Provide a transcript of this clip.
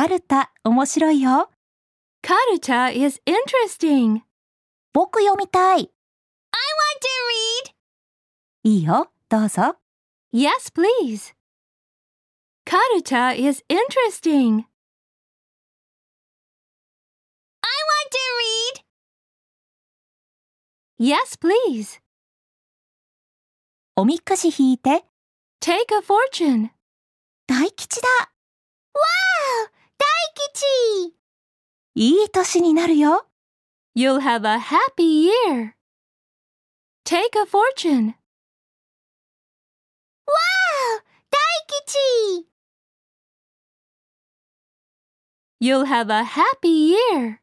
カルタ面白いよ。Karuta is interesting. 僕読みたい。I want to read. いいよ、どうぞ。Yes, please. Karuta is interesting. I want to read. Yes, please. おみくじ引いて。Take a fortune. 大吉だ。いい年になるよ。 You'll have a happy year. Take a fortune. Wow! 大吉! You'll have a happy year.